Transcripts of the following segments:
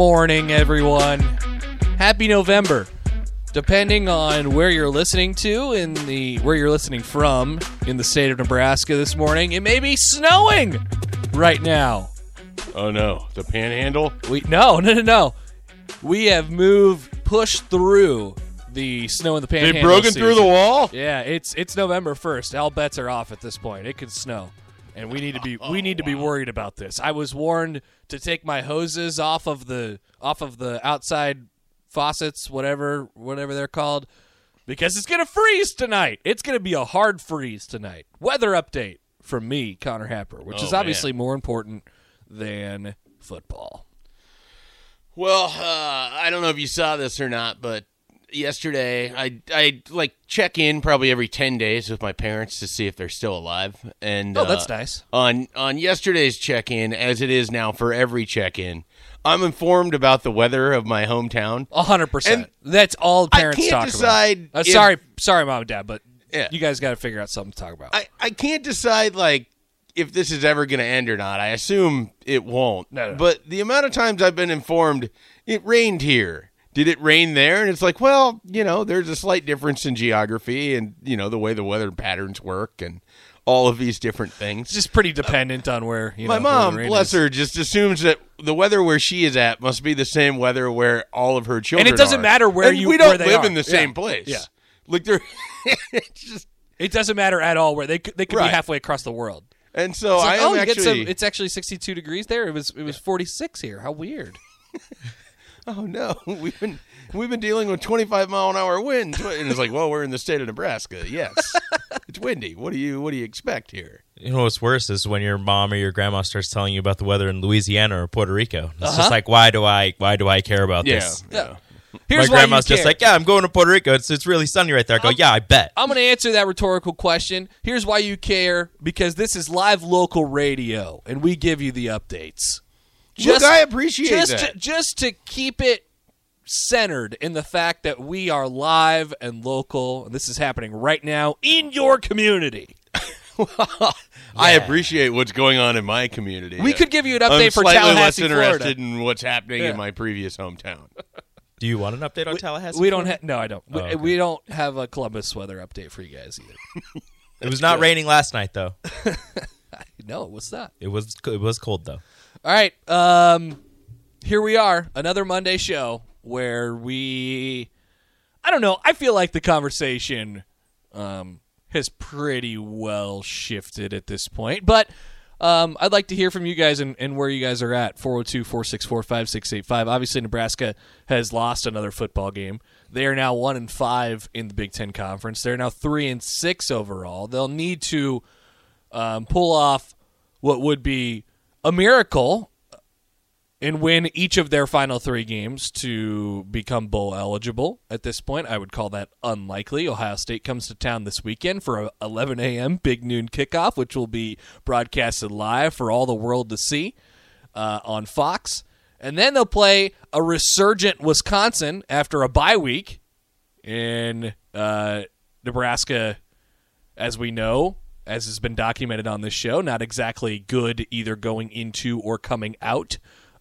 Morning, everyone. Happy November. Depending on where you're listening to in the where you're listening from in the state of Nebraska this morning, it may be snowing right now. Oh no, the panhandle. We no, no, no, no. We have moved, pushed through the snow in the panhandle. They've broken through the wall. Yeah, it's it's November first. All bets are off at this point. It could snow, and we need to be we need to be worried about this. I was warned to take my hoses off of the off of the outside faucets, whatever whatever they're called, because it's gonna freeze tonight. It's gonna be a hard freeze tonight. Weather update from me, Connor Happer, which Oh, is obviously more important than football. Well, uh, I don't know if you saw this or not, but yesterday I I like check in probably every ten days with my parents to see if they're still alive. And Oh, that's uh, nice. On on yesterday's check in, as it is now for every check in, I'm informed about the weather of my hometown. A hundred percent. That's all parents I can't talk decide about. Uh, if- sorry, sorry, mom and dad, but Yeah. you guys got to figure out something to talk about. I, I can't decide like if this is ever going to end or not. I assume it won't. No, no. But the amount of times I've been informed it rained here. Did it rain there? And it's like, well, you know, there's a slight difference in geography and you know the way the weather patterns work and all of these different things. it's just pretty dependent on where you My know, mom, bless is. her, just assumes that the weather where she is at must be the same weather where all of her children. And it doesn't are. matter where And you- we don't where they live are. in the Yeah. same place. Yeah. like they're it's just It doesn't matter at all where they could, they could Right. be halfway across the world. and so It's I like, am oh, actually. get some. It's actually 62 degrees there. It was it was 46 here. How weird. Oh no, we've been we've been dealing with 25 mile an hour winds, and it's like, well, we're in the state of Nebraska. Yes, it's windy. What do you what do you expect here? You know what's worse is when your mom or your grandma starts telling you about the weather in Louisiana or Puerto Rico. It's Uh-huh. just like, why do I why do I care about this? yeah. Here's My grandma's just like, yeah, I'm going to Puerto Rico. It's it's really sunny right there. I go, yeah, I bet. I'm going to answer that rhetorical question. Here's why you care because this is live local radio and we give you the updates. Look, I appreciate just that. To, just to keep it centered in the fact that we are live and local, and this is happening right now in your community. I appreciate what's going on in my community. We could give you an update I'm update for slightly less Tallahassee, interested Florida. in what's happening Yeah. in my previous hometown. Do you want an update on Tallahassee? We don't have no, I don't. We, Oh, okay. we don't have a Columbus weather update for you guys either. It was not raining last night though. no, what's that? It was it was cold though. All right, um, here we are, another Monday show where we, I don't know, I feel like the conversation um, has pretty well shifted at this point, but um, I'd like to hear from you guys and, and where you guys are at 402 464 5685. Obviously, Nebraska has lost another football game. They are now 1 and 5 in the Big Ten Conference. They're now 3 and 6 overall. They'll need to um, pull off what would be a miracle and win each of their final three games to become bowl eligible. At this point, I would call that unlikely. Ohio State comes to town this weekend for a 11 a.m. big noon kickoff, which will be broadcasted live for all the world to see uh, on Fox. And then they'll play a resurgent Wisconsin after a bye week in uh, Nebraska as we know, as has been documented on this show, not exactly good either going into or coming out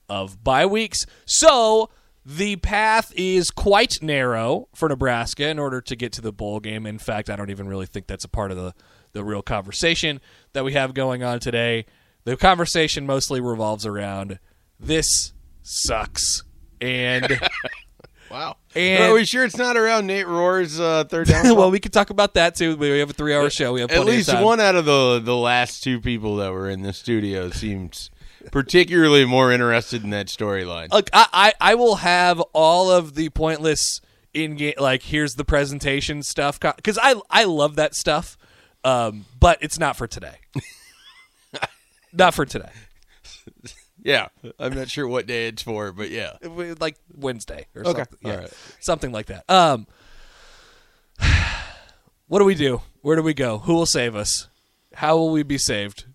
of bye weeks. So the path is quite narrow for Nebraska in order to get to the bowl game. In fact, I don't even really think that's a part of the, the real conversation that we have going on today. The conversation mostly revolves around this sucks. And Wow. And- Are we sure it's not around Nate Rohr's uh, third down? well, we could talk about that too. We have a three hour show. We have At plenty of least time. one out of the the last two people that were in the studio seems particularly more interested in that storyline. Look, I, I, I will have all of the pointless in game like here's the presentation stuff because I I love that stuff, um, but it's not for today. not for today. Yeah, I'm not sure what day it's for, but yeah. like Wednesday or Okay. something. Yeah, All right. something like that. Um, what do we do? Where do we go? Who will save us? How will we be saved?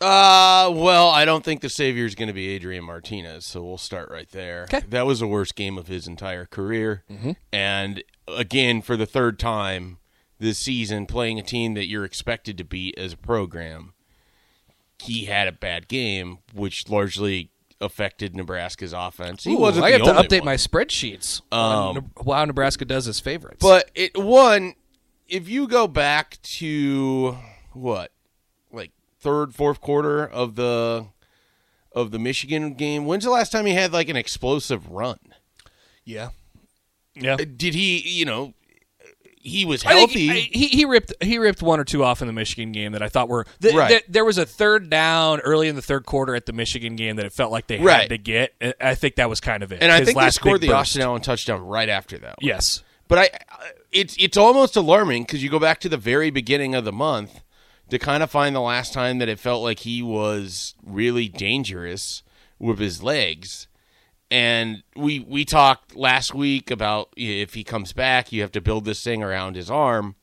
Uh, well, I don't think the savior is going to be Adrian Martinez, so we'll start right there. 'Kay. That was the worst game of his entire career, and again for the third time this season, playing a team that you're expected to beat as a program, he had a bad game, which largely affected Nebraska's offense. He Ooh, wasn't I have to update one. my spreadsheets. on Ne- wow, Nebraska does his favorites. But it one, if you go back to what, like third, fourth quarter of the of the Michigan game, when's the last time he had like an explosive run? yeah, yeah. Uh, Did he? You know, he was I healthy. he, he he ripped he ripped one or two off in the Michigan game that I thought were th- Right. th- there was a third down early in the third quarter at the Michigan game that it felt like they had Right. to get. I think that was kind of it. and I His think they last scored the burst. Austin Allen touchdown right after that. one. Yes, But I, it's it's almost alarming because you go back to the very beginning of the month to kind of find the last time that it felt like he was really dangerous with his legs. And we we talked last week about if he comes back, you have to build this thing around his arm.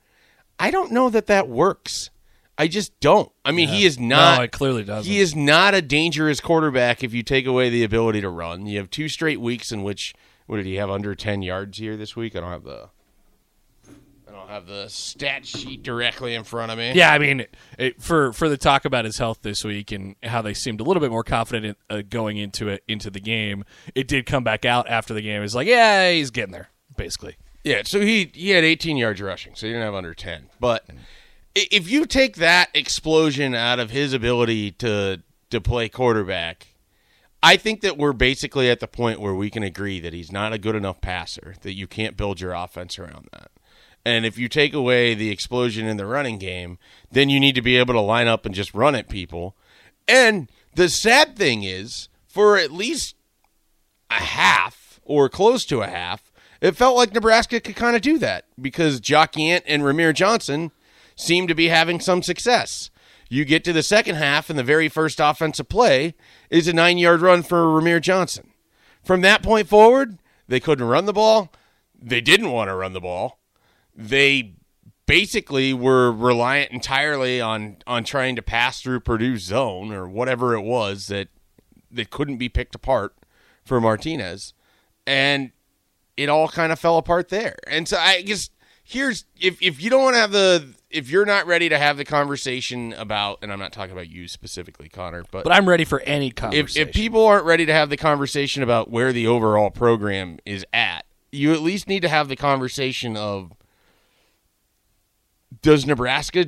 I don't know that that works. I just don't. I mean, he is not. no, it clearly doesn't. He is not a dangerous quarterback if you take away the ability to run. You have two straight weeks in which what did he have under ten yards here this week? I don't have the I don't have the stat sheet directly in front of me. Yeah, I mean, it, for for the talk about his health this week and how they seemed a little bit more confident in, uh, going into it into the game, it did come back out after the game. It's like, yeah, he's getting there, basically. Yeah, so he he had 18 yards rushing, so he didn't have under 10. But if you take that explosion out of his ability to to play quarterback, I think that we're basically at the point where we can agree that he's not a good enough passer that you can't build your offense around that. And if you take away the explosion in the running game, then you need to be able to line up and just run at people. And the sad thing is, for at least a half or close to a half, it felt like Nebraska could kind of do that because Jock Yant and Rahmir Johnson seemed to be having some success. You get to the second half, and the very first offensive play is a nine yard run for Rahmir Johnson. From that point forward, they couldn't run the ball. They didn't want to run the ball. They basically were reliant entirely on on trying to pass through Purdue's zone or whatever it was that that couldn't be picked apart for Martinez, and it all kind of fell apart there. And so I guess here's if if you don't want to have the if you're not ready to have the conversation about, and I'm not talking about you specifically, Connor, but, But I'm ready for any if conversation. if people aren't ready to have the conversation about where the overall program is at, you at least need to have the conversation of does Nebraska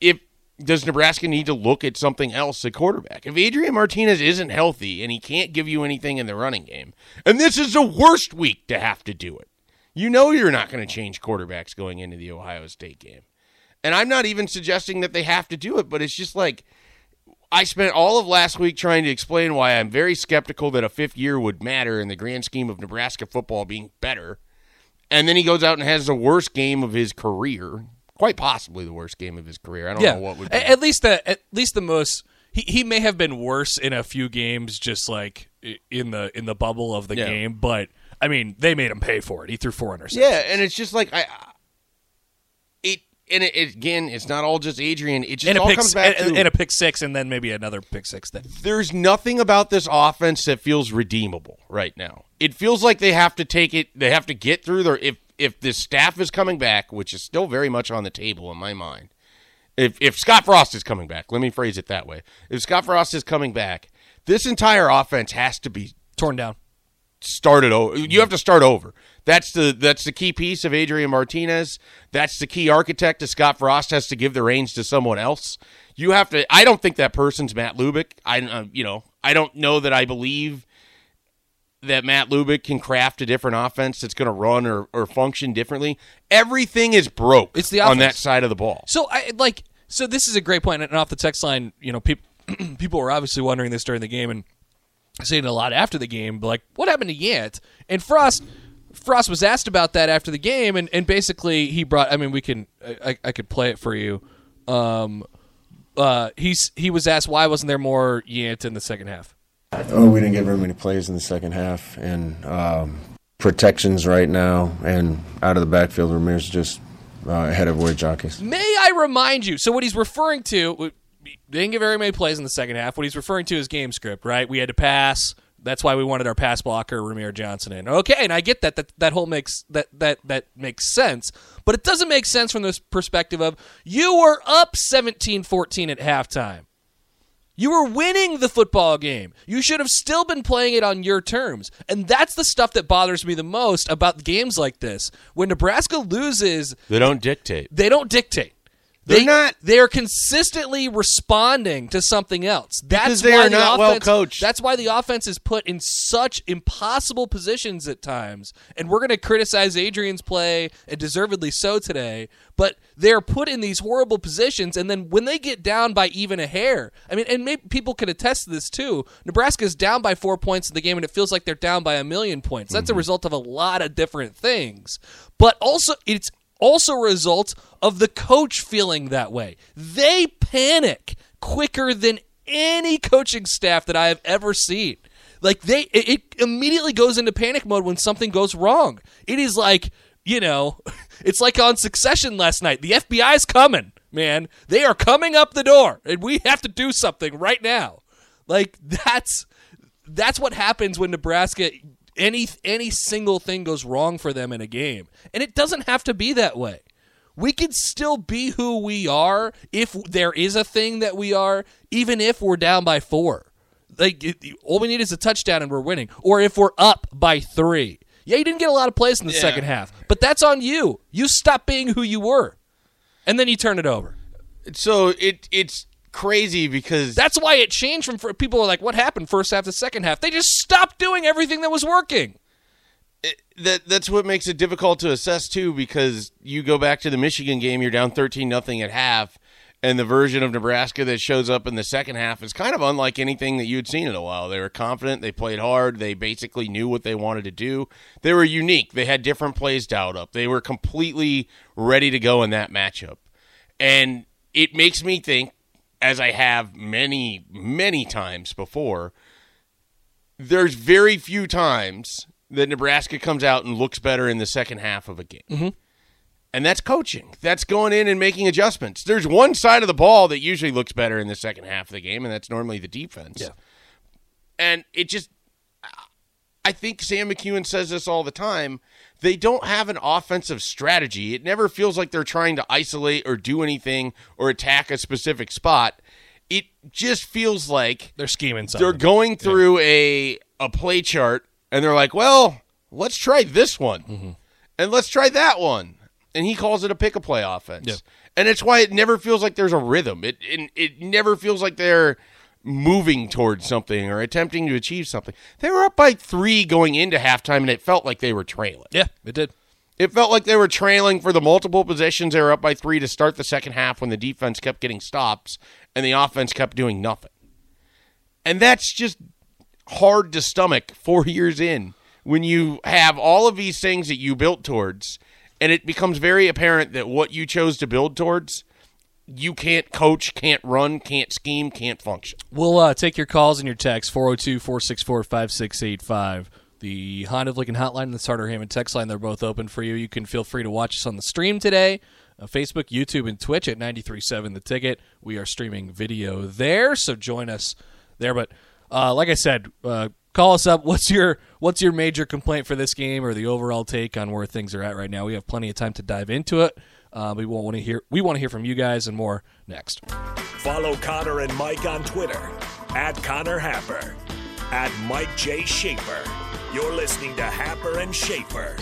if does Nebraska need to look at something else at quarterback? If Adrian Martinez isn't healthy and he can't give you anything in the running game, and this is the worst week to have to do it, you know you're not going to change quarterbacks going into the Ohio State game. And I'm not even suggesting that they have to do it, but it's just like I spent all of last week trying to explain why I'm very skeptical that a fifth year would matter in the grand scheme of Nebraska football being better. And then he goes out and has the worst game of his career, quite possibly the worst game of his career. I don't yeah, know what would be. At least the at least the most he, he may have been worse in a few games, just like in the in the bubble of the Yeah. game. But I mean, they made him pay for it. He threw four interceptions. yeah, and it's just like I it and it, it- again, it's not all just Adrian. It just all pick, comes back and, to and a pick six, and then maybe another pick six. Then there's nothing about this offense that feels redeemable right now. It feels like they have to take it. They have to get through their. If if this staff is coming back, which is still very much on the table in my mind. If if Scott Frost is coming back, let me phrase it that way. If Scott Frost is coming back, this entire offense has to be torn down. started over. You have to start over. That's the that's the key piece of Adrian Martinez. That's the key architect. Of Scott Frost has to give the reins to someone else. You have to. I don't think that person's Matt Lubick. I uh, you know I don't know that I believe that Matt Lubick can craft a different offense that's going to run or, or function differently. Everything is broke. It's the on that side of the ball. So I like so this is a great point. And off the text line, you know, people people were obviously wondering this during the game and saying a lot after the game, but like, what happened to Yant? And Frost Frost was asked about that after the game, and, and basically he brought. I mean, we can. I, I could play it for you. Um, uh, he's he was asked why wasn't there more Yant in the second half. Oh, we didn't get very many plays in the second half, and um, protections right now, and out of the backfield, Rahmir's just uh, ahead of where Jock is. May I remind you? So what he's referring to, they didn't get very many plays in the second half. What he's referring to is game script, right? We had to pass. That's why we wanted our pass blocker, Rahmir Johnson, in. Okay, and I get that. That that whole makes that that that makes sense. But it doesn't make sense from this perspective of you were up 17-14 at halftime. You were winning the football game. You should have still been playing it on your terms. And that's the stuff that bothers me the most about games like this. When Nebraska loses, They don't dictate. they don't dictate. They're they, not- They're consistently responding to something else. That's they why are the not well offense, coached. That's why the offense is put in such impossible positions at times. And we're going to criticize Adrian's play, and deservedly so today. But they're put in these horrible positions, and then when they get down by even a hair, I mean, and maybe people can attest to this too. Nebraska's down by four points in the game, and it feels like they're down by a million points. That's a mm-hmm. result of a lot of different things. But also, it's also a result of the coach feeling that way. They panic quicker than any coaching staff that I have ever seen. Like they it, it immediately goes into panic mode when something goes wrong. It is like, you know, it's like on Succession last night. The FBI's coming, man. They are coming up the door and we have to do something right now. Like that's that's what happens when Nebraska any any single thing goes wrong for them in a game. And it doesn't have to be that way. We can still be who we are if there is a thing that we are, even if we're down by 4. Like it, all we need is a touchdown and we're winning or if we're up by 3. Yeah, you didn't get a lot of plays in the second half, but that's on you. You stop being who you were. And then you turn it over. So it it's crazy because That's why it changed from for people are like, what happened first half to second half? They just stopped doing everything that was working. that that's what makes it difficult to assess too because you go back to the Michigan game you're down 13 nothing at half and the version of Nebraska that shows up in the second half is kind of unlike anything that you'd seen in a while. They were confident, they played hard, they basically knew what they wanted to do. They were unique. They had different plays dialed up. They were completely ready to go in that matchup. And it makes me think as I have many many times before there's very few times that Nebraska comes out and looks better in the second half of a game. Mm-hmm. And that's coaching. That's going in and making adjustments. There's one side of the ball that usually looks better in the second half of the game, and that's normally the defense. Yeah. And it just, I think Sam McKewon says this all the time. They don't have an offensive strategy. It never feels like they're trying to isolate or do anything or attack a specific spot. It just feels like They're scheming something. they're going through a a play chart and they're like, well, let's try this one mm-hmm. and let's try that one. And he calls it a pick a play offense. Yeah. And it's why it never feels like there's a rhythm. It, it it never feels like they're moving towards something or attempting to achieve something. They were up by 3 going into halftime and it felt like they were trailing. yeah, it did. It felt like they were trailing for the multiple possessions. They were up by three to start the second half when the defense kept getting stops and the offense kept doing nothing. And that's just hard to stomach four years in when you have all of these things that you built towards, and it becomes very apparent that what you chose to build towards, you can't coach, can't run, can't scheme, can't function. We'll uh, take your calls and your texts 402 464 5685. The Honda of Lincoln hotline and the Sartor Hamann text line, they're both open for you. You can feel free to watch us on the stream today. Uh, Facebook, YouTube, and Twitch at 93.7 The Ticket. We are streaming video there, so join us there. But uh, like I said, uh, call us up. What's your what's your major complaint for this game or the overall take on where things are at right now? We have plenty of time to dive into it. Uh, we want to hear we want to hear from you guys and more next. Follow Connor and Mike on Twitter at Connor Happer, at Mike J. Schaefer. You're listening to Happer and Schaefer